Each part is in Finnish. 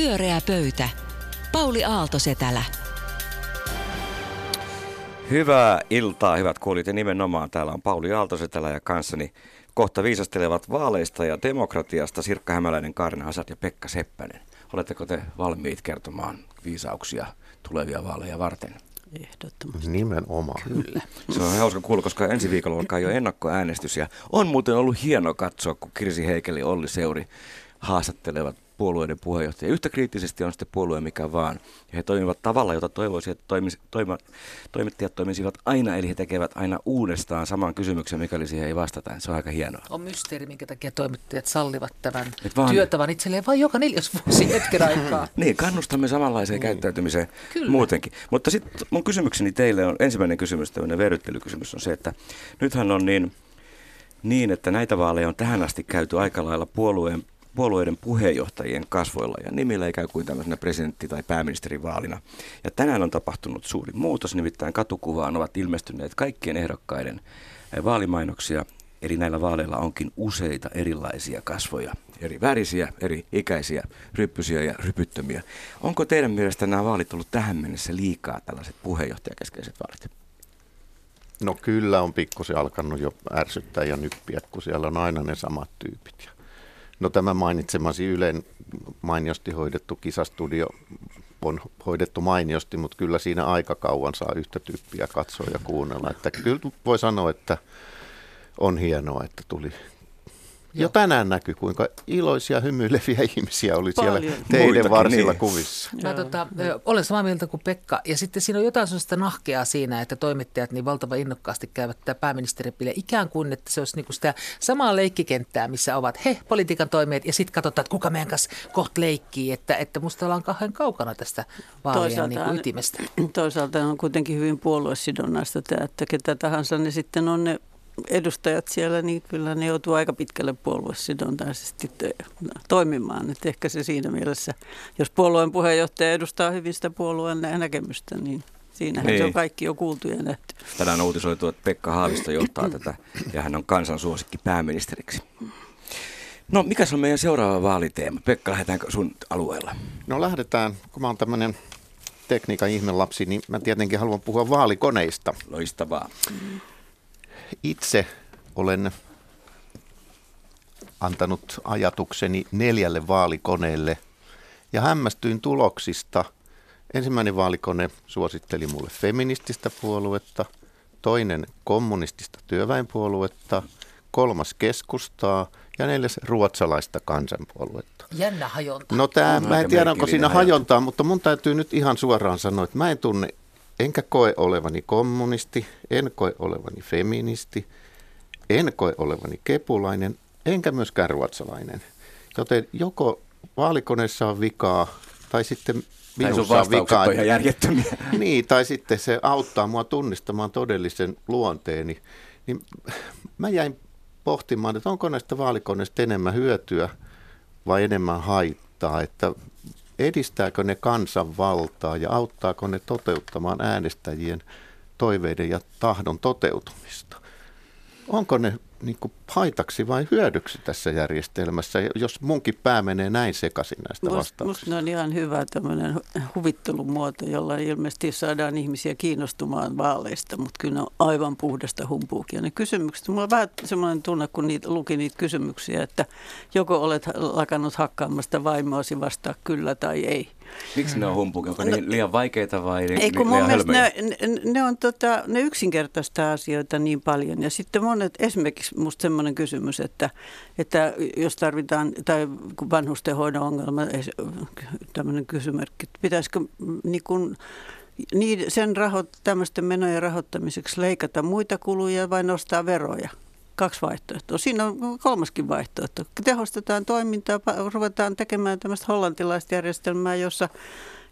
Pyöreä pöytä. Pauli Aaltosetälä. Hyvää iltaa, hyvät kuulijat, ja nimenomaan täällä on Pauli Aaltosetälä ja kanssani kohta viisastelevat vaaleista ja demokratiasta Sirkka Hämäläinen, Kaarina Hasat ja Pekka Seppänen. Oletteko te valmiit kertomaan viisauksia tulevia vaaleja varten? Ehdottomasti. Nimenomaan. Kyllä. Se on hauska kuulla, koska ensi viikolla alkaa jo ennakkoäänestys ja on muuten ollut hieno katsoa, kun Kirsi Heikeli Olli Seuri haastattelevat puolueiden puheenjohtaja. Yhtä kriittisesti on sitten puolue mikä vaan. Ja he toimivat tavalla, jota toivoisi, että toimis, toima, toimittajat toimisivat aina, eli he tekevät aina uudestaan saman kysymyksen, mikäli siihen ei vastata. Se on aika hienoa. On mysteeri, minkä takia toimittajat sallivat tämän Et vaan- työtavan itselleen vain joka neljäs vuosi hetken aikaa. Niin, kannustamme samanlaiseen käyttäytymiseen Kyllä. muutenkin. Mutta sitten mun kysymykseni teille on, ensimmäinen kysymys, tämmöinen verryttelykysymys on se, että nythän on niin, niin, että näitä vaaleja on tähän asti käyty aika lailla puolueen, puolueiden puheenjohtajien kasvoilla ja nimillä ikään kuin tämmöisenä presidentti- tai pääministerivaalina. Ja tänään on tapahtunut suuri muutos, nimittäin katukuvaan ovat ilmestyneet kaikkien ehdokkaiden eh, vaalimainoksia, eli näillä vaaleilla onkin useita erilaisia kasvoja, eri värisiä, eri ikäisiä, ryppysiä ja rypyttömiä. Onko teidän mielestä nämä vaalit ollut tähän mennessä liikaa tällaiset puheenjohtajakeskeiset vaalit? No kyllä on pikkusen alkanut jo ärsyttää ja nyppiä, kun siellä on aina ne samat tyypit. Ja No tämä mainitsemasi Ylen mainiosti hoidettu kisastudio on hoidettu mainiosti, mutta kyllä siinä aika kauan saa yhtä tyyppiä katsoa ja kuunnella. Että kyllä voi sanoa, että on hienoa, että tuli. Jo tänään näkyy, kuinka iloisia, hymyileviä ihmisiä oli siellä Paljon. teidän Muitakin, varsilla niin. kuvissa. Mä tota, olen samaa mieltä kuin Pekka. Ja sitten siinä on jotain sellaista nahkeaa siinä, että toimittajat niin valtavan innokkaasti käyvät tätä pääministeripille ikään kuin, että se olisi niinku sitä samaa leikkikenttää, missä ovat he, politiikan toimijat, ja sitten katsotaan, että kuka meidän kanssa kohta leikkii. Että, että musta ollaan kauhean kaukana tästä vaalien niin kuin ytimestä. toisaalta on kuitenkin hyvin puoluesidonnaista tämä, että ketä tahansa ne sitten on ne edustajat siellä, niin kyllä ne joutuu aika pitkälle puoluesidonnaisesti te- toimimaan. Että ehkä se siinä mielessä, jos puolueen puheenjohtaja edustaa hyvin sitä puolueen nä- näkemystä, niin siinähän niin. se Niin. on kaikki jo kuultu ja nähty. Tänään on uutisoitu, että Pekka Haavisto johtaa tätä ja hän on kansan suosikki pääministeriksi. No, mikä on meidän seuraava vaaliteema? Pekka, lähdetäänkö sun alueella? No lähdetään, kun mä oon tämmöinen tekniikan ihmelapsi, niin mä tietenkin haluan puhua vaalikoneista. Loistavaa. Itse olen antanut ajatukseni neljälle vaalikoneelle ja hämmästyin tuloksista. Ensimmäinen vaalikone suositteli mulle feminististä puoluetta, toinen kommunistista työväenpuoluetta, kolmas keskustaa ja neljäs ruotsalaista kansanpuoluetta. Jännä hajonta. No tää, On mä en tiedä, onko siinä hajonta. hajontaa, mutta mun täytyy nyt ihan suoraan sanoa, että mä en tunne, enkä koe olevani kommunisti, en koe olevani feministi, en koe olevani kepulainen, enkä myöskään ruotsalainen. Joten joko vaalikoneessa on vikaa, tai sitten Tai minussa on vikaa. on ihan järjettömiä. Niin, tai sitten se auttaa mua tunnistamaan todellisen luonteeni. Niin mä jäin pohtimaan, että onko näistä vaalikoneista enemmän hyötyä vai enemmän haittaa, että edistääkö ne kansanvaltaa ja auttaako ne toteuttamaan äänestäjien toiveiden ja tahdon toteutumista. Onko ne niin kuin haitaksi vai hyödyksi tässä järjestelmässä, jos munkin pää menee näin sekaisin näistä Musta, vastauksista? musta ne on ihan hyvä tämmöinen hu- huvittelumuoto, jolla ilmeisesti saadaan ihmisiä kiinnostumaan vaaleista, mutta kyllä ne on aivan puhdasta humpuukia. Ne kysymykset, mulla on vähän semmoinen tunne, kun niitä, luki niitä kysymyksiä, että joko olet lakannut hakkaamasta vaimoasi vastaa kyllä tai ei. Miksi ne on humpukin? Onko ne liian vaikeita vai li- Ei kun mun mielestä ne, ne, ne, on tota, ne yksinkertaista asioita niin paljon. Ja sitten monet, esimerkiksi musta semmoinen kysymys, että, että jos tarvitaan, tai vanhustenhoidon ongelma, tämmöinen kysymärkki, että pitäisikö niin kun, niin sen raho, tämmöisten menojen rahoittamiseksi leikata muita kuluja vai nostaa veroja? Kaksi vaihtoehtoa. Siinä on kolmaskin vaihtoehto. Tehostetaan toimintaa, ruvetaan tekemään tämmöistä hollantilaista järjestelmää, jossa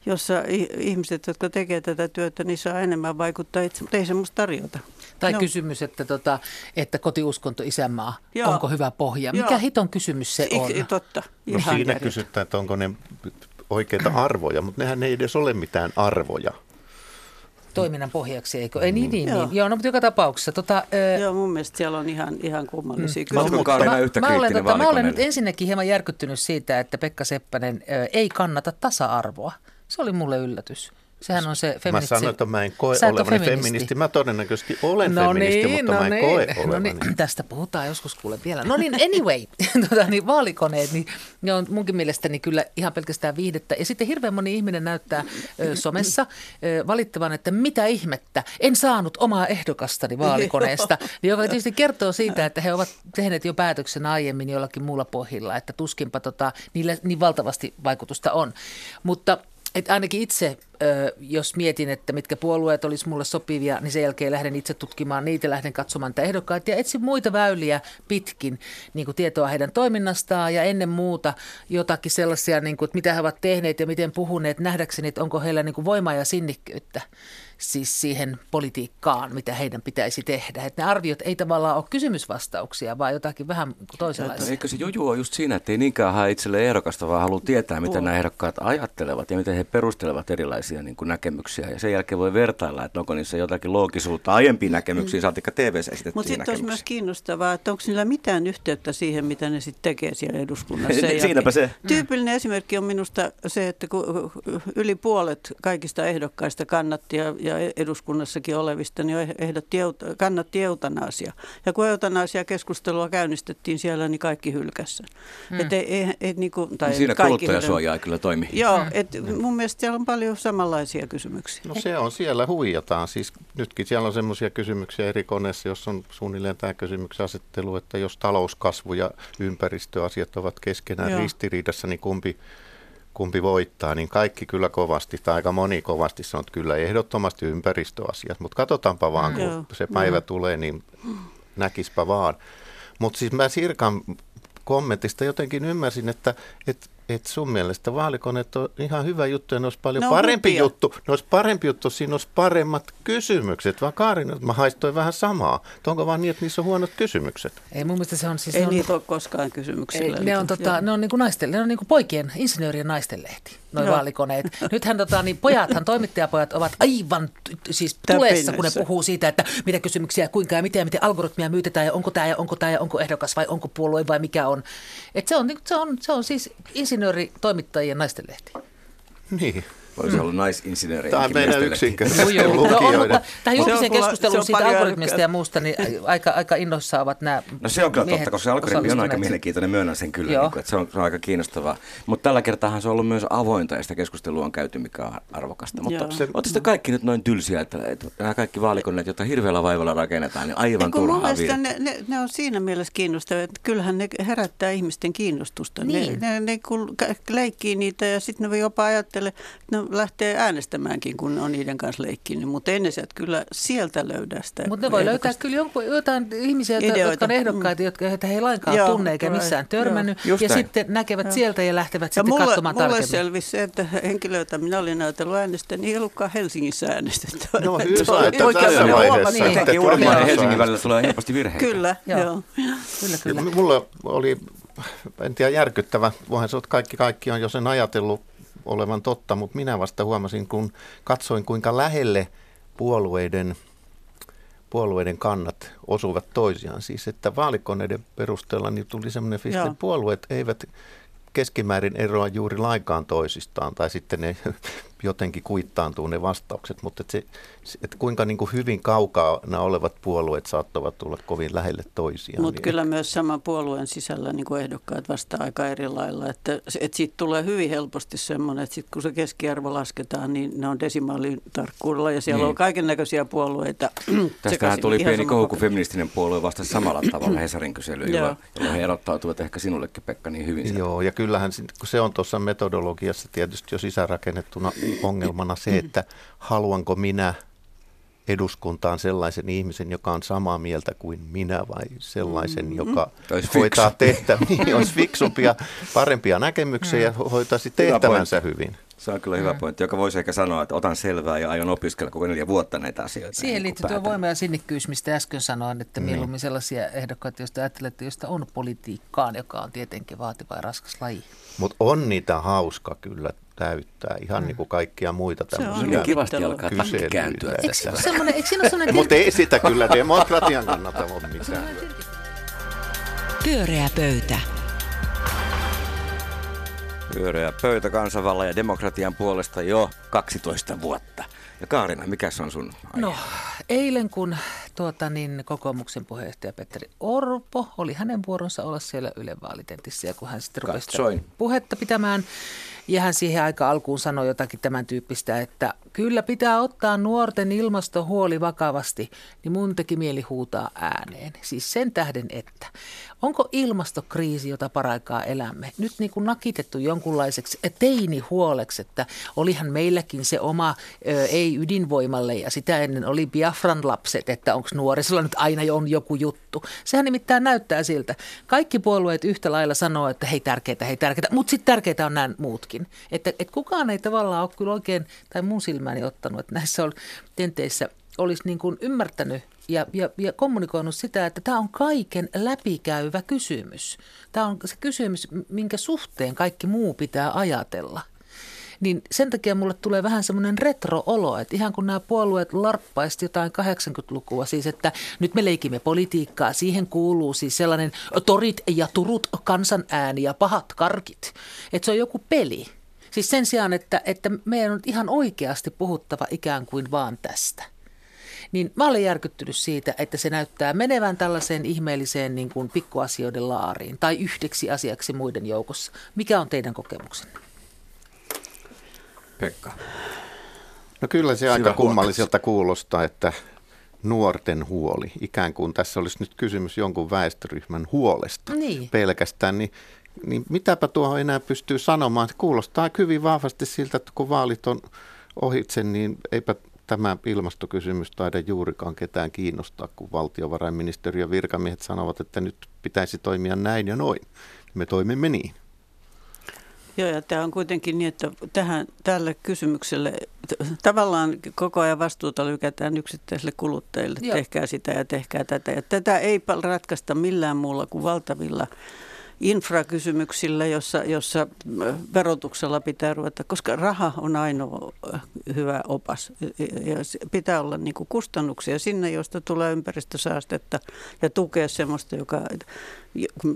jossa ihmiset, jotka tekevät tätä työtä, niin saa enemmän vaikuttaa itse, mutta ei semmoista tarjota. Tai No. kysymys, että, tota, että kotiuskonto isänmaa, Joo. onko hyvä pohja? Mikä Joo. hiton kysymys se on? I, totta. No Ihan siinä järjetön. kysytään, että onko ne oikeita arvoja, mutta nehän ei edes ole mitään arvoja. toiminnan pohjaksi, eikö? Ei niin, niin, Joo. niin. Joo, no mutta joka tapauksessa. Tota, ö, Joo, mun mielestä siellä on ihan, ihan kummallisia Oletko kysymyksiä. Kaarina yhtä mä, olen, tota, mä olen nyt ensinnäkin hieman järkyttynyt siitä, että Pekka Seppänen ö, ei kannata tasa-arvoa. Se oli mulle yllätys. Sehän on se Mä feministi. sanoin, että mä en koe Sä olevani feministi. feministi. Mä todennäköisesti olen No feministi, niin, mutta no mä en niin. koe no olevani. niin, tästä puhutaan joskus kuule vielä. No niin, anyway, tota, niin vaalikoneet, niin ne on munkin mielestäni kyllä ihan pelkästään viihdettä. Ja sitten hirveän moni ihminen näyttää ö, somessa ö, valittavan, että mitä ihmettä, en saanut omaa ehdokastani vaalikoneesta. Niin joka tietysti kertoo siitä, että he ovat tehneet jo päätöksen aiemmin jollakin muulla pohjilla, että tuskinpa tota, niillä niin valtavasti vaikutusta on. Mutta et ainakin itse, ö, jos mietin, että mitkä puolueet olisi mulle sopivia, niin sen jälkeen lähden itse tutkimaan niitä, lähden katsomaan niitä ehdokkaita ja etsin muita väyliä pitkin niin kuin tietoa heidän toiminnastaan ja ennen muuta jotakin sellaisia, niin kuin, että mitä he ovat tehneet ja miten puhuneet, nähdäkseni, että onko heillä niin kuin voimaa ja sinnikkyyttä siis siihen politiikkaan, mitä heidän pitäisi tehdä. Että ne arviot ei tavallaan ole kysymysvastauksia, vaan jotakin vähän toisenlaista. Eikö se juju ole just siinä, että ei niinkään hae itselleen ehdokasta, vaan haluaa tietää, mitä nämä ehdokkaat ajattelevat ja miten he perustelevat erilaisia niin kuin näkemyksiä. Ja sen jälkeen voi vertailla, että onko niissä jotakin loogisuutta aiempiin näkemyksiin, saatikka TV-ssä Mutta sitten olisi myös kiinnostavaa, että onko niillä mitään yhteyttä siihen, mitä ne sitten tekee siellä eduskunnassa. sen Siinäpä se. Tyypillinen esimerkki on minusta se, että kun yli puolet kaikista ehdokkaista kannatti ja, ja eduskunnassakin olevista, niin ehdotti, kannatti eutanasia. Ja kun eutanasia keskustelua käynnistettiin siellä, niin kaikki hylkässä. Mm. Et ei, ei, ei, niin kuin, tai Niin Siinä kaikki kuluttajasuoja ei kyllä toimi. Joo, et mun mielestä siellä on paljon samanlaisia kysymyksiä. No se on siellä, huijataan. Siis nytkin siellä on semmoisia kysymyksiä eri koneissa, jos on suunnilleen tämä kysymyksen asettelu, että jos talouskasvu ja ympäristöasiat ovat keskenään Joo. ristiriidassa, niin kumpi, kumpi voittaa, niin kaikki kyllä kovasti, tai aika moni kovasti sanoo, että kyllä ehdottomasti ympäristöasiat, mutta katsotaanpa vaan, kun Joo. se päivä tulee, niin näkispä vaan. Mutta siis mä Sirkan kommentista jotenkin ymmärsin, että et, et sun mielestä vaalikoneet on ihan hyvä juttu ja ne olisi paljon Ne on parempi hupia. juttu. Ne olisi parempi juttu, siinä olisi paremmat kysymykset, vaan Kaarina, mä haistoin vähän samaa. Et onko vaan niin, että niissä on huonot kysymykset? Ei mun mielestä se on siis... Ei on, niitä ole koskaan kysymyksillä. Ei, ne on, tota, ne on niinku naisten, ne on niinku poikien, insinöörien naisten lehti, noin Joo. vaalikoneet. Nythän tota, niin pojathan, toimittajapojat ovat aivan siis tulessa, kun ne puhuu siitä, että mitä kysymyksiä, kuinka ja miten ja miten algoritmia myytetään ja onko tämä ja onko tämä ja onko ehdokas vai onko puolue vai mikä on. Et se, on, niinku- se, on, se on siis insinööritoimittajien naisten lehti. Niin. Voisi olla naisinsinööri. Tämä on meidän yksinkertaisesti. No, lukijoiden. tähän Se on julkiseen keskusteluun on siitä algoritmista ja muusta, niin aika, aika innoissaan ovat nämä No se on kyllä totta, koska se algoritmi on aika mielenkiintoinen, myönnän sen kyllä, Joo. niin kuin, että se on, se on aika kiinnostavaa. Mutta tällä kertaa se on ollut myös avointa ja sitä keskustelua on käyty, mikä on arvokasta. Mutta se, sitten kaikki nyt noin tylsiä, että, että nämä kaikki vaalikoneet, joita hirveällä vaivalla rakennetaan, niin aivan turhaa vielä. ne, ne, ne on siinä mielessä kiinnostavia, että kyllähän ne herättää ihmisten kiinnostusta. Niin. Ne, ne, ne kun leikkii niitä ja sitten ne jopa ajattelee, että ne lähtee äänestämäänkin, kun on niiden kanssa leikkinyt. Mutta ennen sieltä kyllä sieltä löydä sitä. Mutta ne voi löytää kyllä jonkun, jotain ihmisiä, jotka, Ideoita. jotka on ehdokkaita, jotka joita he ei lainkaan Joo, tunne eikä missään Joo. törmännyt. Ja näin. sitten näkevät sieltä ja lähtevät Ja sitten mulle, katsomaan mulle tarkemmin. selvisi se, että henkilöitä minä olin ajatellut äänestää, niin ei ollutkaan Helsingissä äänestetty. No hyvä, että tässä vaiheessa. Niin. että Uudenmaan ja. Helsingin välillä tulee helposti virheitä. Kyllä, Joo. joo. Kyllä, kyllä. Mulla oli, en tiedä järkyttävä, voihan se oot kaikki, kaikki on jo sen ajatellut olevan totta, mutta minä vasta huomasin, kun katsoin kuinka lähelle puolueiden, puolueiden kannat osuvat toisiaan. Siis että vaalikoneiden perusteella niin tuli semmoinen fiilis, Joo. että puolueet eivät keskimäärin eroa juuri lainkaan toisistaan, tai sitten ne jotenkin kuittaantuu ne vastaukset, mutta että se, että kuinka niin kuin hyvin kaukana olevat puolueet saattavat tulla kovin lähelle toisiaan. Mutta niin kyllä myös saman puolueen sisällä niin kuin ehdokkaat vastaa aika eri lailla. Että, että siitä tulee hyvin helposti semmoinen, että sit kun se keskiarvo lasketaan, niin ne on desimaalin tarkkuudella ja siellä Niin. on kaiken näköisiä puolueita. Tästähän tuli pieni sama paketti. feministinen puolue vastasi samalla tavalla Hesarin kyselyyn, Joo. jolloin, he erottautuvat ehkä sinullekin Pekka niin hyvin. Joo, ja kyllähän se on tuossa metodologiassa tietysti jo sisäänrakennettuna ongelmana se, että haluanko minä eduskuntaan sellaisen ihmisen, joka on samaa mieltä kuin minä vai sellaisen, joka Olisi hoitaa fiksu. tehtävää, niin olisi fiksumpia, parempia näkemyksiä ja hoitaisi tehtävänsä hyvin. Se on kyllä hyvä pointti, joka voisi ehkä sanoa, että otan selvää ja aion opiskella koko neljä vuotta näitä asioita. Siihen kuin liittyy tuo voima ja sinnikkyys, mistä äsken sanoin, että Niin. mieluummin sellaisia ehdokkaita, joista ajattelette, joista on politiikkaan, joka on tietenkin vaativa ja raskas laji. Mutta on niitä hauska kyllä täyttää ihan niin kuin kaikkia muita Se on tämmöisiä Niin kivasti alkaa takki kääntyä Eikö tässä. eikö siinä ole semmoinen Mutta ei sitä kyllä demokratian kannalta ole mitään. Pyöreä pöytä. Pyöreä pöytä kansanvallan ja demokratian puolesta jo 12 vuotta. Ja Kaarina, mikä se on sun aihe? No, eilen kun tuota, niin, kokoomuksen puheenjohtaja Petteri Orpo oli hänen vuoronsa olla siellä Ylen vaalitentissä ja kun hän sitten rupesi puhetta pitämään ja hän siihen aika alkuun sanoi jotakin tämän tyyppistä, että kyllä pitää ottaa nuorten ilmastohuoli vakavasti, niin mun teki mieli huutaa ääneen. Siis sen tähden, että onko ilmastokriisi, jota paraikaa elämme, nyt niin kuin nakitettu jonkunlaiseksi teinihuoleksi, että olihan meilläkin se oma ö, ei-ydinvoimalle ja sitä ennen oli Biafran lapset, että onko nuorisolla nyt aina on joku juttu. Sehän nimittäin näyttää siltä. Kaikki puolueet yhtä lailla sanoo, että hei tärkeää, hei tärkeää, mutta sitten tärkeää on nämä muutkin. Että, että kukaan ei tavallaan ole kyllä oikein, tai mun silmäni ottanut, että näissä on tenteissä olisi niin kuin ymmärtänyt ja, ja, ja kommunikoinut sitä, että tämä on kaiken läpikäyvä kysymys. Tämä on se kysymys, minkä suhteen kaikki muu pitää ajatella. Niin sen takia mulle tulee vähän semmoinen retro-olo, että ihan kun nämä puolueet larppaisi jotain 80-lukua, siis että nyt me leikimme politiikkaa, siihen kuuluu siis sellainen torit ja turut, kansanääni ja pahat karkit. Että se on joku peli. Siis sen sijaan, että, että meidän on ihan oikeasti puhuttava ikään kuin vaan tästä. Niin mä olen järkyttynyt siitä, että se näyttää menevän tällaiseen ihmeelliseen niin kuin pikkuasioiden laariin tai yhdeksi asiaksi muiden joukossa. Mikä on teidän kokemuksenne? Pekka. No kyllä se Syvä aika kummalliselta kuulostaa, että nuorten huoli, ikään kuin tässä olisi nyt kysymys jonkun väestöryhmän huolesta Niin. pelkästään, niin, niin mitäpä tuohon enää pystyy sanomaan. Se kuulostaa hyvin vahvasti siltä, että kun vaalit on ohitse, niin eipä tämä ilmastokysymys taida juurikaan ketään kiinnostaa, kun valtiovarainministeriön virkamiehet sanovat, että nyt pitäisi toimia näin ja noin. Me toimimme niin. Joo, ja tämä on kuitenkin niin, että tähän, tälle kysymykselle t- tavallaan koko ajan vastuuta lykätään yksittäisille kuluttajille. Joo. Tehkää sitä ja tehkää tätä. Ja tätä ei ratkaista millään muulla kuin valtavilla infrakysymyksillä, jossa, jossa äh, verotuksella pitää ruveta, koska raha on ainoa äh, hyvä opas. Ja- pitää olla niin kustannuksia sinne, josta tulee ympäristösaastetta ja tukea sellaista, joka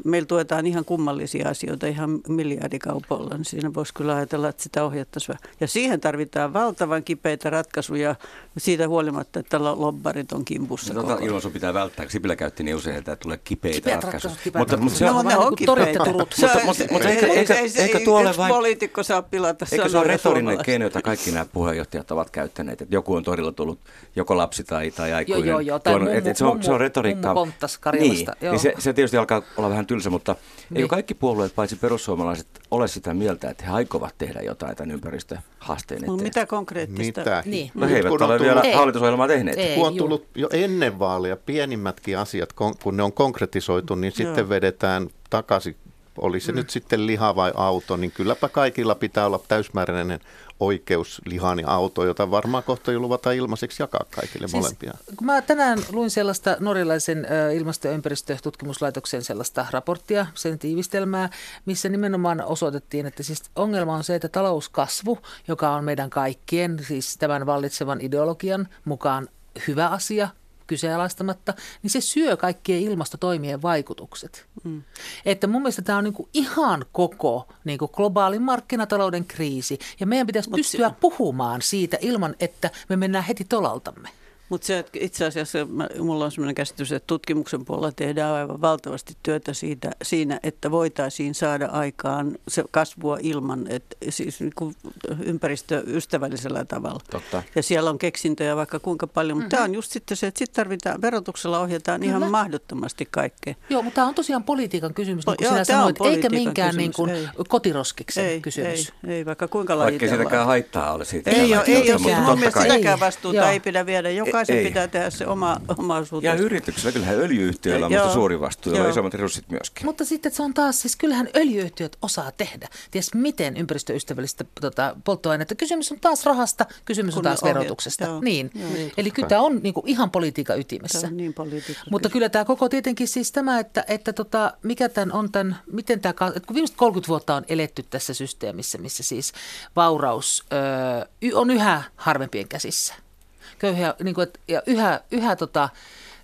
meillä tuetaan ihan kummallisia asioita ihan miljardikaupalla, niin siinä voisi kyllä ajatella, että sitä ohjattaisiin. Ja siihen tarvitaan valtavan kipeitä ratkaisuja siitä huolimatta, että lo- lobbarit on kimpussa. No, tota ilmaisu pitää välttää, kun Sipilä käytti niin usein, että tulee kipeitä Kipeät ratkaisuja. kipeät Mutta, mutta se, on, No, ne on niin kipeitä. Mutta- mutta- mutta ei- eikö- ei- eikö- ei- eikö ei- tuo ole vain- poliitikko saa pilata Eikö se ole retorinen keino, jota kaikki nämä puheenjohtajat ovat käyttäneet, että joku on torilla tullut joko lapsi tai, tai aikuinen. joo, joo, tai tuonut- mummu- et, et se, on, se on retoriikkaa. mummu konttas Karjalasta, Niin, joo. niin se, se tietysti alkaa olla vähän tylsä, mutta Niin. eikö kaikki puolueet, paitsi perussuomalaiset, ole sitä mieltä, että he aikovat tehdä jotain tämän ympäristöhaasteen eteen? Mutta mitä konkreettista? Mitä? Niin. No he eivät ole tullut- vielä Ei. hallitusohjelmaa tehneet. Ei. kun on juu. tullut jo ennen vaaleja pienemmätkin asiat, kun ne on konkretisoitu, niin sitten Joo. vedetään takaisin. Oli se mm. nyt sitten liha vai auto, niin kylläpä kaikilla pitää olla täysmääräinen oikeus lihaan ja auto, jota varmaan kohta jo luvataan ilmaiseksi jakaa kaikille siis, molempia. Kun mä tänään luin sellaista norjalaisen ilmasto- ja ympäristötutkimuslaitoksen sellaista raporttia, sen tiivistelmää, missä nimenomaan osoitettiin, että siis ongelma on se, että talouskasvu, joka on meidän kaikkien, siis tämän vallitsevan ideologian mukaan hyvä asia, kyseenalaistamatta, niin se syö kaikkien ilmastotoimien vaikutukset. Mm. Että mun mielestä tämä on niinku ihan koko niinku globaalin markkinatalouden kriisi, ja meidän pitäisi Mut pystyä se- puhumaan siitä ilman, että me mennään heti tolaltamme. Mutta se, että itse asiassa mä, mulla on sellainen käsitys, että tutkimuksen puolella tehdään aivan valtavasti työtä siitä, siinä, että voitaisiin saada aikaan se kasvua ilman, että siis niin kuin ympäristöystävällisellä tavalla. Totta. Ja siellä on keksintöjä vaikka kuinka paljon, mutta mm-hmm. tämä on just sitten se, että sitten tarvitaan, verotuksella ohjataan Kyllä. ihan mahdottomasti kaikkea. Joo, mutta tämä on tosiaan politiikan kysymys, No, niin kuin joo, sinä sanoit, eikä minkään niin kysymys, kuin ei. kotiroskiksen Ei, kysymys. ei, ei, vaikka kuinka Vaikka ei lajitellaan. siitäkään haittaa ole siitä. Ei ole, ei ole, siis mun Totta mielestä kai. sitäkään Ei, vastuuta joo. ei pidä viedä. Jokainen jokaisen Ei. pitää tehdä se oma, oma osuus. Ja yrityksellä, kyllähän öljyyhtiöillä on suuri vastuu, jolla on isommat resurssit myöskin. Mutta sitten se on taas, siis kyllähän öljyyhtiöt osaa tehdä. Ties miten ympäristöystävällistä tota, polttoainetta. Kysymys on taas rahasta, kysymys on taas ohjeet, verotuksesta. joo. Niin. Joo. Eli kyllä tämä on niin kuin ihan politiikan ytimessä. Se on niin politiikka. Mutta kyllä tämä koko tietenkin siis tämä, että, että tota, mikä tämän on tämän, miten tämä, että kun viimeiset 30 vuotta on eletty tässä systeemissä, missä siis vauraus öö, on yhä harvempien käsissä. Köyhiä, niin kuin, et- ja yhä, yhä tota,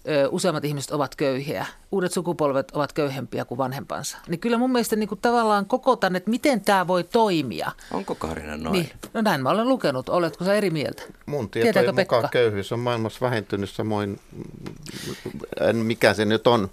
ö, useammat ihmiset ovat köyhiä, uudet sukupolvet ovat köyhempiä kuin vanhempansa. Niin kyllä mun mielestä niin kuin tavallaan koko tämän, että miten tämä voi toimia. Onko Kaarina noin? Niin, no näin mä olen lukenut. Oletko sä eri mieltä? Mun tietojen mukaan Pekka? köyhyys on maailmassa vähentynyt samoin, en, mikä se nyt on,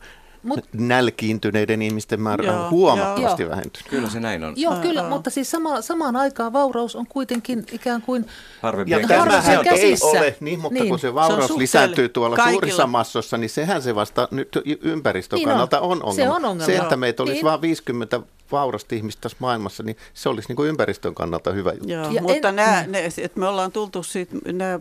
Mut- nälkiintyneiden ihmisten määrä Joo, on huomattavasti joo. vähentynyt. Kyllä se näin on. Joo, kyllä, mutta siis sama, samaan aikaan vauraus on kuitenkin ikään kuin Harvempien Ja tämähän ei käsissä. ole, niin, mutta Niin. kun se Se vauraus on suhteellinen lisääntyy tuolla kaikilla. suurissa massoissa, niin sehän se vasta nyt ympäristön Niin on. kannalta on Se ongelma. on ongelma. Se, että meitä olisi Niin. vain 50 vaurasta ihmistä tässä maailmassa, niin se olisi niin kuin ympäristön kannalta hyvä juttu. Joo, Ja mutta en- nämä, ne, että me ollaan tultu siitä, nämä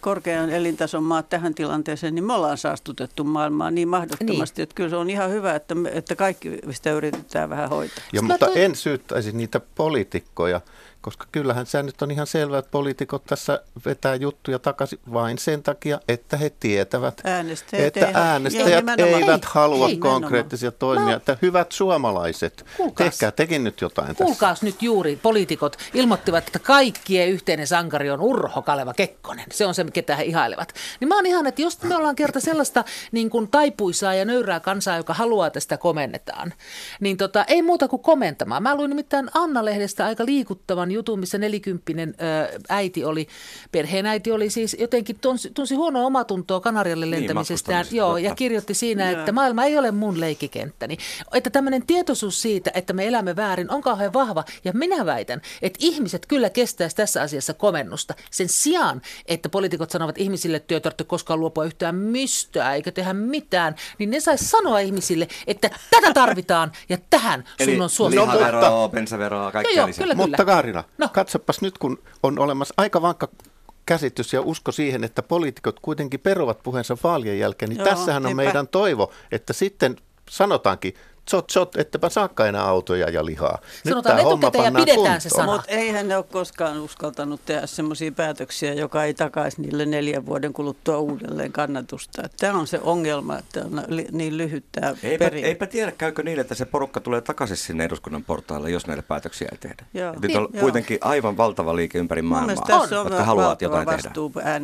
korkean elintason maat tähän tilanteeseen, niin me ollaan saastutettu maailmaa niin mahdottomasti, Niin. että kyllä se on ihan hyvä, että, me, että kaikki sitä yritetään vähän hoitaa. Ja, Mä mutta tuin- en syyttäisi niitä poliitikkoja, koska kyllähän se nyt on ihan selvää, että poliitikot tässä vetää juttuja takaisin vain sen takia, että he tietävät, Äänestäjät että ei halua. äänestäjät eivät Ei, halua ei, konkreettisia toimia. Mä- Että hyvät suomalaiset, Kuulkaas. tehkää tekin nyt jotain tässä. Kuulkaas nyt juuri, poliitikot ilmoittivat, että kaikkien yhteinen sankari on Urho Kaleva Kekkonen. Se on se, ketä he ihailevat. Niin mä oon ihan, että jos me ollaan kerta sellaista niin kuin taipuisaa ja nöyrää kansaa, joka haluaa, että sitä komennetaan, niin tota, ei muuta kuin komentamaan. Mä luin nimittäin Anna-lehdestä aika liikuttavan jutun, missä nelikymppinen äiti oli, perheen äiti oli siis jotenkin tunsi, tunsi huonoa omatuntoa Kanarialle lentämisestään. matkustamisesta, Joo, ja kirjoitti siinä, Joo. että maailma ei ole mun leikkikenttäni. Että tämmöinen tietoisuus siitä, että me elämme väärin, on kauhean vahva. Ja minä väitän, että ihmiset kyllä kestäisi tässä asiassa komennusta. Sen sijaan, että poliitikot sanovat ihmisille, että työ tarvitse koskaan luopua yhtään mistään eikä tehdä mitään, niin ne saisi sanoa ihmisille, että tätä tarvitaan ja tähän sun on suostuttava. lihaveroa, bensaveroa, kaikkea Joo, lisää. kyllä. Mutta Kaarina, No. katsopas nyt, kun on olemassa aika vankka käsitys ja usko siihen, että poliitikot kuitenkin peruvat puheensa vaalien jälkeen, niin Joo, tässähän on niinpä. meidän toivo, että sitten sanotaankin, tsot, tsot, ettepä saakaan enää autoja ja lihaa. Nyt Sanotaan tää homma etukäteen ja pannaan pidetään se kuntoon. sana. Mutta eihän ne ole koskaan uskaltanut tehdä semmoisia päätöksiä, joka ei takaisi niille neljän vuoden kuluttua uudelleen kannatusta. Tämä on se ongelma, että on li, niin lyhyt tämä Eipä, eipä tiedä, käykö niin, että se porukka tulee takaisin sinne eduskunnan portaalle, jos näitä päätöksiä ei tehdä. Joo. Nyt on Niin, kuitenkin aivan valtava liike ympäri maailmaa, tässä on jotka haluavat jotain tehdä.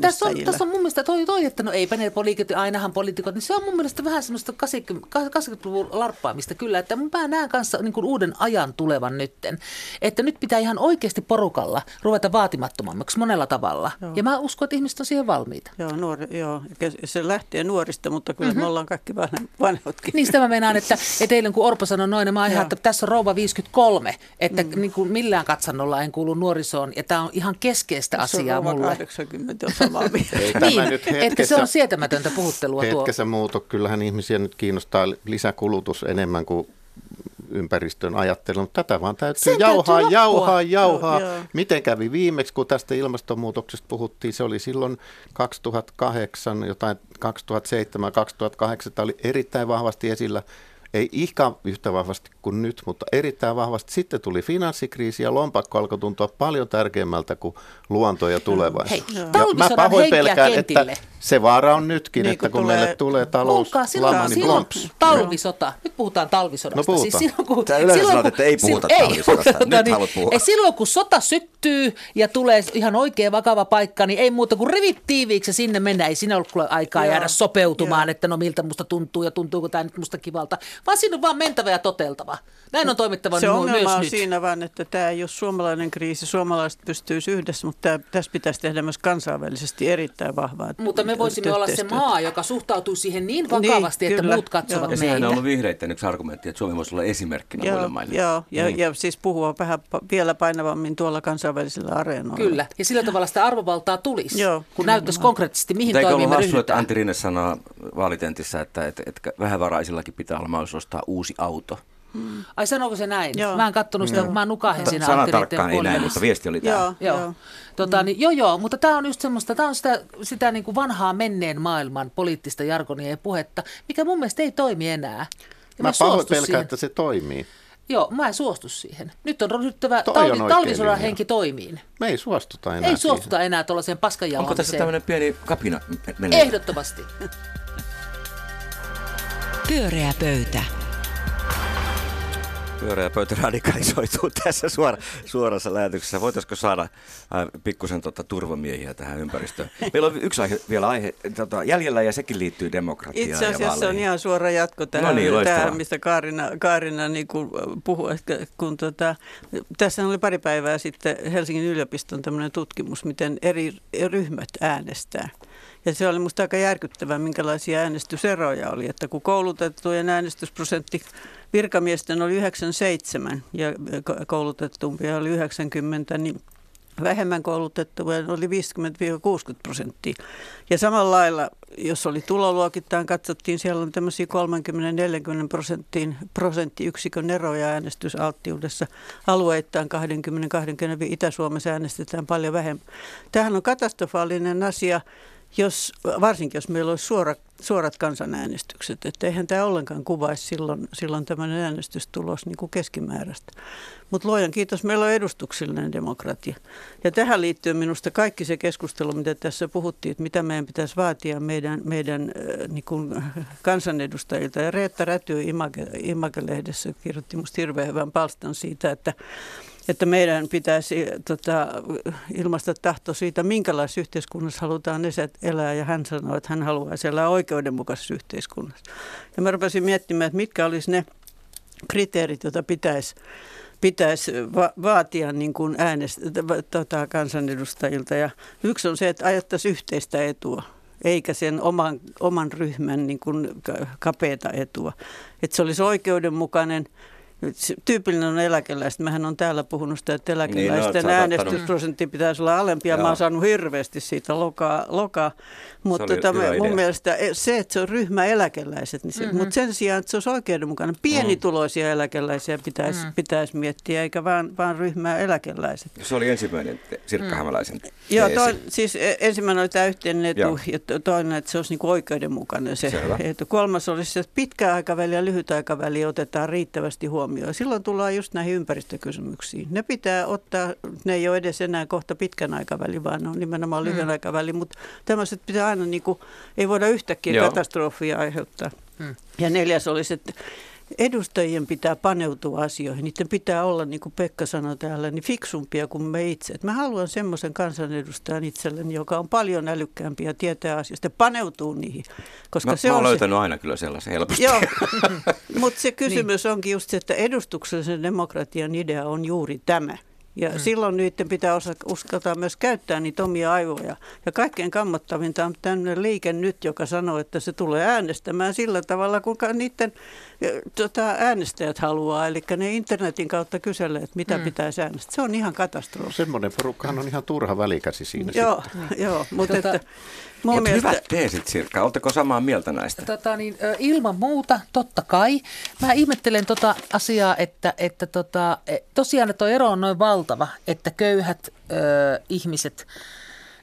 Tässä on, tässä on mun mielestä toi, toi että no eipä ne poliitikot, ainahan poliitikot, niin se on mun mielestä vähän semmoista 80, 80-luvun larppaamista kyllä, että mä näen kanssa niin kuin uuden ajan tulevan nytten. Että nyt pitää ihan oikeasti porukalla ruveta vaatimattomammaksi monella tavalla. Joo. Ja mä uskon, että ihmiset on siihen valmiita. Joo, nuori, joo, se lähtee nuorista, mutta kyllä mm-hmm. me ollaan kaikki vanhotkin. Niin sitä mä meinaan, että, että eilen kun Orpo sanoi noin, niin mä ihan, että tässä on rouva 53, että mm. niin kuin millään katsannolla en kuulu nuorisoon. Ja tämä on ihan keskeistä Se on asiaa rouva mulle. 80 on samaa Niin, nyt että se hetkessä, on sietämätöntä puhuttelua tuo. hetkessä muuto. Kyllähän ihmisiä nyt kiinnostaa lisäkulutus enemmän kuin ympäristön ajattelu, mutta tätä vaan täytyy Sen täytyy jauhaa, loppua. jauhaa, jauhaa. Joo, joo. Miten kävi viimeksi, kun tästä ilmastonmuutoksesta puhuttiin, se oli silloin 2008, jotain 2007, 2008, tämä oli erittäin vahvasti esillä. Ei ihan yhtä vahvasti kuin nyt, mutta erittäin vahvasti. Sitten tuli finanssikriisi ja lompakko alkoi tuntua paljon tärkeämmältä kuin luonto ja tulevaisuus. Hei, Ja mä pahoin pelkään, kentille. että se vaara on nytkin, Niin, että kun kun meille tulee- tulee Kuulkaa, silloin, niin silloin plomps. talvisota. Nyt puhutaan talvisodasta. No puhutaan. silloin, kun, Sä yleensä sanot, että ei puhuta talvisodasta. mutta Nyt haluat puhua. Ei, silloin kun sota syttyy ja tulee ihan oikein vakava paikka, niin ei muuta kuin rivit tiiviiksi ja sinne mennään. Ei siinä ollut aikaa Joo, jäädä sopeutumaan, joo. että no miltä musta tuntuu ja tuntuuko tämä nyt musta kivalta. Vaan siinä on vaan mentävä ja toteltava. Näin on toimittava Se ongelma myös on nyt. siinä vaan, että tämä ei ole suomalainen kriisi. Suomalaiset pystyisi yhdessä, mutta tämä, tässä pitäisi tehdä myös kansainvälisesti erittäin vahvaa Mutta me voisimme olla se maa, joka suhtautuu siihen niin vakavasti, Niin, että kyllä, muut katsovat joo. Ja sehän meitä. on ollut vihreiden yksi argumentti, että Suomi voisi olla esimerkkinä muille Joo, maille. joo ja, Niin. ja siis puhua vähän vielä painavammin tuolla kansainvälisillä areenoilla. Kyllä, ja sillä tavalla sitä arvovaltaa tulisi, Joo, kun näyttäisi konkreettisesti, mihin Mutta eikö toimiin ollut me hassu, että. Antti Rinne sanoo vaalitentissä, että, että, että vähävaraisillakin pitää olla mahdollisuus ostaa uusi auto. Ai sanoiko se näin? Joo. Mä en kattonut sitä, mä nukahin siinä Sana tarkkaan ei näin, mutta viesti oli tämä. Joo, Joo. joo. Tota, niin, joo, joo, mutta tämä on just semmoista, tämä on sitä, sitä niin kuin vanhaa menneen maailman poliittista jargonia ja puhetta, mikä mun mielestä ei toimi enää. Ja Mä suostu pahoin pelkään, siihen. että se toimii. Joo, mä en suostu siihen. Nyt on ryhtyvä Toi talvi, talvisodan linja. henki toimiin. Me ei suostuta enää Ei siihen. suostuta enää tuollaiseen Onko tässä paskanjauhamiseen. tämmöinen pieni kapina? Ehdottomasti. Pyöreä pöytä. Pyöreä pöytä radikalisoituu tässä suora, suorassa lähetyksessä. Voitaisiko saada äh, pikkusen tota, turvamiehiä tähän ympäristöön? Meillä on yksi aihe, vielä aihe tota, jäljellä ja sekin liittyy demokratiaan Itse ja asiassa se on ihan suora jatko tähän, No niin, tähän mistä Kaarina, Kaarina niin kuin puhui. että Kun tota, tässä oli pari päivää sitten Helsingin yliopiston tämmöinen tutkimus, miten eri ryhmät äänestää. Ja se oli musta aika järkyttävää, minkälaisia äänestyseroja oli, että kun koulutettujen äänestysprosentti virkamiesten oli 97 ja ko- koulutettumpia oli 90, niin vähemmän koulutettujen oli 50-60 prosenttia. Ja samalla lailla, jos oli tuloluokittain, katsottiin, siellä on tämmöisiä 30-40 prosenttiin prosenttiyksikön eroja äänestysalttiudessa. Alueittain 20-20 Itä-Suomessa äänestetään paljon vähemmän. Tämähän on katastrofaalinen asia, jos, varsinkin jos meillä olisi suora, suorat kansanäänestykset, että eihän tämä ollenkaan kuvaisi silloin, silloin tämmöinen äänestystulos niin kuin keskimääräistä. Mutta luojan kiitos, meillä on edustuksellinen demokratia. Ja tähän liittyy minusta kaikki se keskustelu, mitä tässä puhuttiin, että mitä meidän pitäisi vaatia meidän, meidän niin kuin kansanedustajilta. Ja Reetta Räty Image, Image-lehdessä kirjoitti minusta hirveän hyvän palstan siitä, että että meidän pitäisi tota, ilmaista tahto siitä, minkälaisessa yhteiskunnassa halutaan elää. Ja hän sanoi, että hän haluaa elää oikeudenmukaisessa yhteiskunnassa. Ja mä rupesin miettimään, että mitkä olisi ne kriteerit, joita pitäisi pitäisi va- vaatia niin kuin äänest- tota, kansanedustajilta. Ja yksi on se, että ajattaisiin yhteistä etua eikä sen oman, oman ryhmän niin kuin ka- kapeata etua. Että se olisi oikeudenmukainen. Tyypillinen on eläkeläiset. Mähän on täällä puhunut sitä, että eläkeläisten Niin, no, äänestysprosentti pitäisi olla alempi. Ja mä Joo. oon saanut hirveästi siitä lokaa. lokaa. Mutta tota, hyvä mun idea. mielestä e- se, että se on ryhmä eläkeläiset, niin se, mm-hmm. mutta sen sijaan, että se olisi oikeudenmukainen. Pienituloisia eläkeläisiä pitäisi, mm. pitäisi miettiä, eikä vaan, vaan ryhmää eläkeläiset. Se oli ensimmäinen te- Sirkka Hämäläisen Joo, teesi. toi, siis e- ensimmäinen oli tämä yhteinen etu Joo. ja to- toinen, että se olisi niinku oikeudenmukainen se Selvä. etu. Kolmas olisi se, että pitkä aikaväli ja lyhyt aikaväli otetaan riittävästi huomioon. Silloin tullaan just näihin ympäristökysymyksiin. Ne pitää ottaa, ne ei ole edes enää kohta pitkän aikavälin, vaan ne on nimenomaan lyhyen mm. aikavälin, mutta tämmöiset pitää aina, niinku, ei voida yhtäkkiä Joo. katastrofia aiheuttaa. Mm. Ja neljäs olisi, että edustajien pitää paneutua asioihin. Niiden pitää olla, niin kuin Pekka sanoi täällä, niin fiksumpia kuin me itse. Et mä haluan semmoisen kansanedustajan itselleni, joka on paljon älykkäämpi ja tietää asioista ja paneutuu niihin. Koska Mä, se mä on oon se, löytänyt aina kyllä sellaisen helposti. Joo, mutta se kysymys niin. onkin just se, että edustuksellisen demokratian idea on juuri tämä. Ja hmm. silloin niiden pitää osa, uskaltaa myös käyttää niitä omia aivoja. Ja kaikkein kammottavinta on tämmöinen liike nyt, joka sanoo, että se tulee äänestämään sillä tavalla, kuinka niiden tota, äänestäjät haluaa. Eli ne internetin kautta kyselee, että mitä hmm. pitäisi äänestää. Se on ihan katastrofi. Semmoinen porukkahan on ihan turha välikäsi siinä Joo, sitten. joo mutta Tota, että mun Mutta mielestä... hyvät teesit, Sirkka. Oletteko samaa mieltä näistä? Tota, niin, ilman muuta, totta kai. Mä ihmettelen tota asiaa, että, että tota, e, tosiaan että tuo ero on noin valtava, että köyhät ö, ihmiset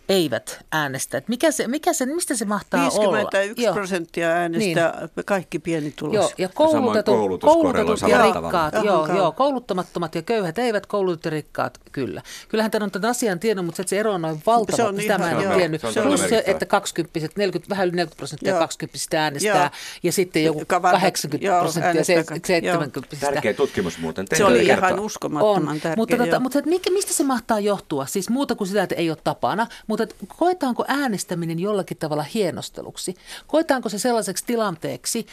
eivät äänestä. Et mikä se, mikä se, mistä se mahtaa 51 olla? Joo. prosenttia äänestää niin. kaikki pienituloiset. Joo, ja koulutetut, koulutus koulutetut ja rikkaat, tavalla. joo, joo, kouluttamattomat ja köyhät eivät, koulutetut ja rikkaat, kyllä. Kyllähän tämän on tämän asian tiennyt, mutta se, että se ero on noin valtava, Se on sitä ihan- mä en joo, ole tiennyt. se on Plus se, että 20, 40, vähän yli 40 prosenttia Joo. 20 äänestää, Joo. ja sitten joku Joka vanhat- 80 joo, prosenttia äänestää- 70 Tärkeä tutkimus muuten. Se Tehdään oli ihan uskomattoman on, tärkeä. mutta, tota, mutta mistä se mahtaa johtua? Siis muuta kuin sitä, että ei ole tapana, mutta että koetaanko äänestäminen jollakin tavalla hienosteluksi? Koetaanko se sellaiseksi tilanteeksi,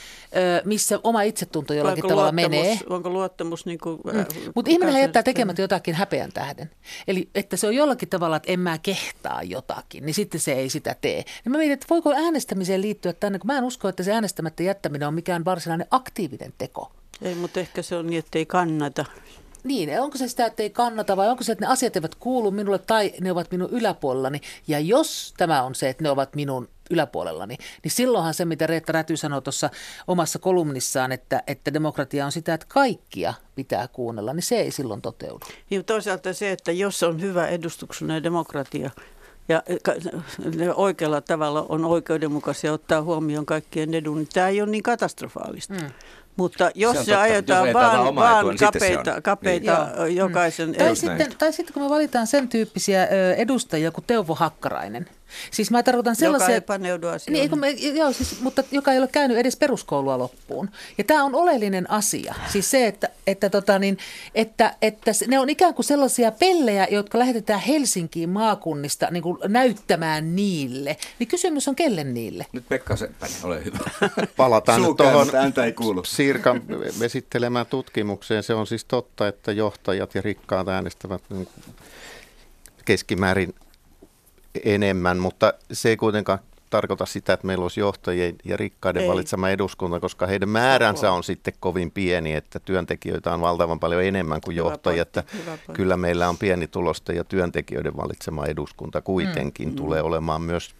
missä oma itsetunto jollakin Onko tavalla menee? Onko luottamus niin kuin, äh, Mutta ihminen jättää tekemättä jotakin häpeän tähden. Eli että se on jollakin tavalla, että en mä kehtaa jotakin, niin sitten se ei sitä tee. Niin mä mietin, että voiko äänestämiseen liittyä tänne, kun mä en usko, että se äänestämättä jättäminen on mikään varsinainen aktiivinen teko. Ei, mutta ehkä se on niin, että ei kannata. Niin, onko se sitä, että ei kannata vai onko se, että ne asiat eivät kuulu minulle tai ne ovat minun yläpuolellani. Ja jos tämä on se, että ne ovat minun yläpuolellani, niin silloinhan se, mitä Reetta Räty sanoi tuossa omassa kolumnissaan, että, että demokratia on sitä, että kaikkia pitää kuunnella, niin se ei silloin toteudu. Niin toisaalta se, että jos on hyvä edustuksellinen demokratia, ja oikealla tavalla on oikeudenmukaisia ottaa huomioon kaikkien edun, niin tämä ei ole niin katastrofaalista. Mm. Mutta jos se, se ajetaan jos vaan, vaan niin kapeita, kapeita niin, jokaisen... Mm. Tai, sitten, tai sitten kun me valitaan sen tyyppisiä edustajia kuin Teuvo Hakkarainen – Siis mä tarkoitan sellaisia... Joka ei paneudu asioihin. Niin, me, joo, siis, mutta joka ei ole käynyt edes peruskoulua loppuun. Ja tämä on oleellinen asia. Siis se, että, että, tota niin, että, että ne on ikään kuin sellaisia pellejä, jotka lähetetään Helsinkiin maakunnista niin kuin näyttämään niille. Niin kysymys on kelle niille? Nyt Pekka Seppänen, ole hyvä. Palataan nyt tuohon Sirkan esittelemään tutkimukseen. Se on siis totta, että johtajat ja rikkaat äänestävät keskimäärin enemmän, mutta se ei kuitenkaan tarkoita sitä, että meillä olisi johtajien ja rikkaiden ei. valitsema eduskunta, koska heidän määränsä on sitten kovin pieni, että työntekijöitä on valtavan paljon enemmän kuin johtajia. Että kyllä meillä on pienitulosta ja työntekijöiden valitsema eduskunta kuitenkin mm. tulee olemaan myös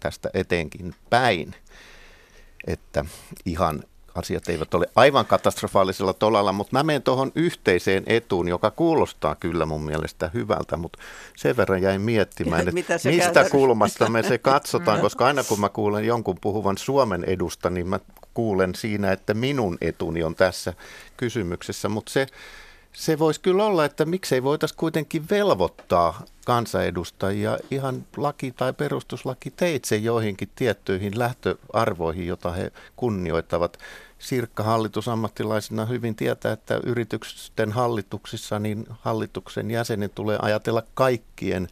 tästä etenkin päin. Että ihan asiat eivät ole aivan katastrofaalisella tolalla, mutta mä menen tuohon yhteiseen etuun, joka kuulostaa kyllä mun mielestä hyvältä, mutta sen verran jäin miettimään, että mistä kulmasta me se katsotaan, koska aina kun mä kuulen jonkun puhuvan Suomen edusta, niin mä kuulen siinä, että minun etuni on tässä kysymyksessä, mutta se, se voisi kyllä olla, että miksei voitaisiin kuitenkin velvoittaa kansanedustajia ihan laki tai perustuslaki teitse joihinkin tiettyihin lähtöarvoihin, jota he kunnioittavat. Sirkka hallitusammattilaisena hyvin tietää, että yritysten hallituksissa niin hallituksen jäsenen tulee ajatella kaikkien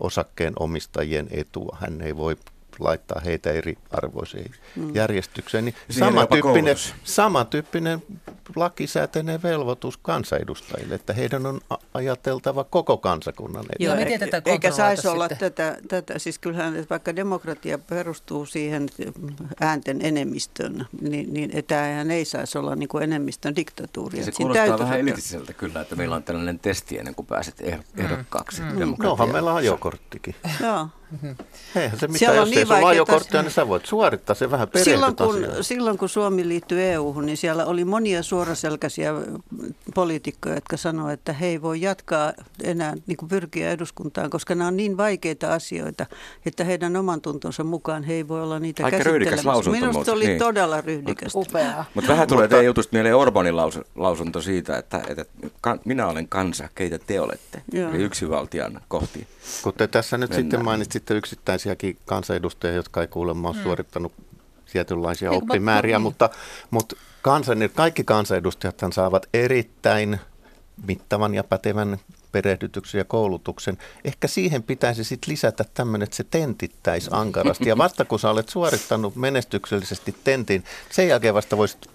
osakkeen omistajien etua. Hän ei voi laittaa heitä eri arvoiseen mm. järjestykseen. Niin samantyyppinen, samantyyppinen lakisääteinen velvoitus kansanedustajille, että heidän on ajateltava koko kansakunnan etua. Joo, e- eikä saisi olla tätä, tätä, siis kyllähän vaikka demokratia perustuu siihen äänten enemmistön, niin, niin etähän ei saisi olla niin kuin enemmistön diktatuuria. Se kuulostaa vähän elitiseltä kyllä, että meillä on tällainen testi ennen kuin pääset mm. ehdokkaaksi. Mm. Mm. Nohan meillä on ajokorttikin. Joo. Eihän se mitään, jos niin ei sulla ajokorttia, niin sä voit suorittaa se vähän silloin kun, silloin kun Suomi liittyi EU-hun, niin siellä oli monia suoraselkäisiä poliitikkoja, jotka sanoivat, että he ei voi jatkaa enää niin kuin pyrkiä eduskuntaan, koska nämä on niin vaikeita asioita, että heidän oman tuntonsa mukaan he ei voi olla niitä Aika käsittelemässä. Minusta oli niin. todella ryhdikästä. Upeaa. Mutta vähän tulee teidän jutusta mieleen Orbanin lausunto siitä, että, että minä olen kansa, keitä te olette. Joo. Eli yksivaltian kohti. Kuten tässä nyt Mennään. sitten mainitsitte yksittäisiäkin kansanedustajia, jotka ei kuulemma ole mm. suorittanut tietynlaisia Eikö oppimääriä, mutta, mutta kansan, kaikki kansanedustajat saavat erittäin mittavan ja pätevän perehdytyksen ja koulutuksen. Ehkä siihen pitäisi sitten lisätä tämmöinen, että se tentittäisi ankarasti. Ja vasta kun sä olet suorittanut menestyksellisesti tentin, sen jälkeen vasta voisit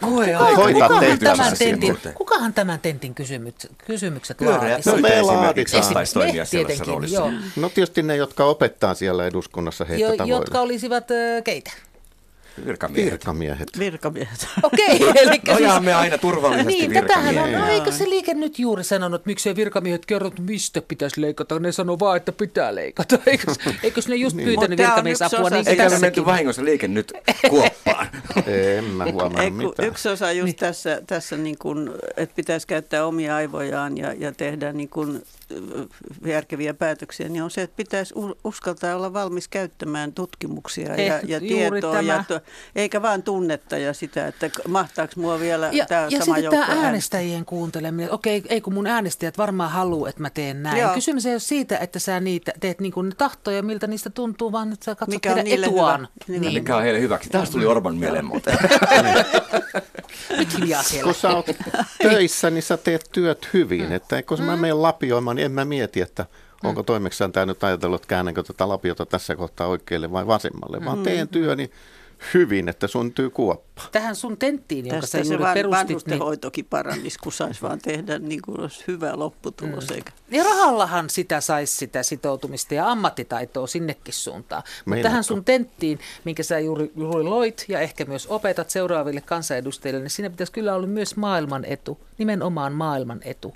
hoitaa kukahan tämän tentin, kukahan tämän tentin kysymykset, kysymykset laatisi? No me laaditaan. Me tietenkin, joo. No tietysti ne, jotka opettaa siellä eduskunnassa heitä jo, Jotka olisivat äh, keitä? Virkamiehet. Virkamiehet. Virkamiehet. Okei, okay, eli siis... me aina turvallisesti niin, tätähän on, no eikö se liike nyt juuri sanonut, että miksei virkamiehet kerro, mistä pitäisi leikata, ne sanoo vaan, että pitää leikata. Eikö, eikö ne just niin. pyytänyt virkamiesapua niin Eikä me menty vahingossa liike nyt kuoppaan. en mä huomaa mitään. Yksi osa just niin. tässä, tässä niin kuin, että pitäisi käyttää omia aivojaan ja, ja tehdä niin kuin järkeviä päätöksiä, niin on se, että pitäisi uskaltaa olla valmis käyttämään tutkimuksia ja, ja tietoa, ja to, eikä vaan tunnetta ja sitä, että mahtaako mua vielä ja, tämä ja sama joukko tämä äänestäjien kuunteleminen, okei, ei kun mun äänestäjät varmaan haluaa, että mä teen näin. Joo. Kysymys ei ole siitä, että sä niitä teet niin kuin tahtoja, miltä niistä tuntuu, vaan että sä katsot Mikä heidän etuaan. Niin. Mikä on heille hyväksi. Taas tuli Orban mieleen muuten. Nyt hiljaa siellä. Kun sä oot töissä, niin sä teet työt hyvin. Mm. Että kun mm. mä menen lapioimaan, niin en mä mieti, että onko toimeksiantaja nyt ajatellut, että käännänkö tätä lapiota tässä kohtaa oikealle vai vasemmalle, vaan mm. teen työni hyvin, että syntyy kuoppa. Tähän sun tenttiin, jonka Tästä sä juuri se perustit. Niin... hoitokin parannisi, kun saisi vaan tehdä niin kuin olisi hyvä lopputulos. Mm. Eikä... Ja rahallahan sitä saisi sitä sitoutumista ja ammattitaitoa sinnekin suuntaan. Mutta tähän sun tenttiin, minkä sä juuri, juuri loit ja ehkä myös opetat seuraaville kansanedustajille, niin siinä pitäisi kyllä olla myös maailman etu, nimenomaan maailman etu.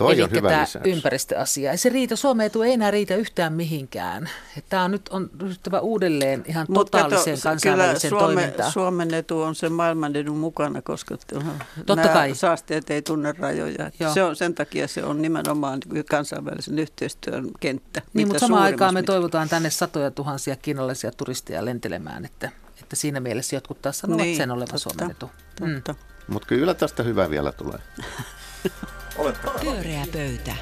Toi Eli on hyvä tämä lisäys. ympäristöasia. Ja se riita, Suomen etu ei enää riitä yhtään mihinkään. Tämä on nyt on ryhtyvä uudelleen ihan Mut totaaliseen kato, kansainväliseen kyllä Suomen, toimintaan. Suomen etu on se maailman edun mukana, koska Totta nämä kai. saasteet ei tunne rajoja. Joo. Se on, sen takia se on nimenomaan kansainvälisen yhteistyön kenttä. Niin, mutta samaan aikaan me toivotaan tänne satoja tuhansia kiinalaisia turisteja lentelemään, että, että siinä mielessä jotkut taas sanovat Niin, sen olevan totta, Suomen etu. Mm. Mutta kyllä tästä hyvä vielä tulee. Pyöreä pöytä.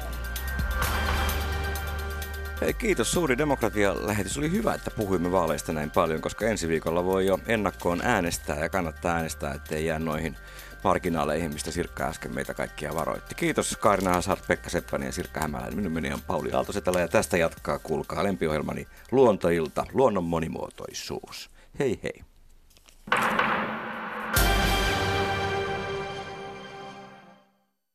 Hei, kiitos. Suuri demokratia-lähetys oli hyvä, että puhuimme vaaleista näin paljon, koska ensi viikolla voi jo ennakkoon äänestää ja kannattaa äänestää, ettei jää noihin marginaaleihin, mistä Sirkka äsken meitä kaikkia varoitti. Kiitos Kaarina Hazard, Pekka Seppänen ja Sirkka Hämäläinen. Minun nimeni on Pauli Aaltosetälä ja tästä jatkaa, kuulkaa lempiohjelmani Luontoilta, luonnon monimuotoisuus. Hei hei.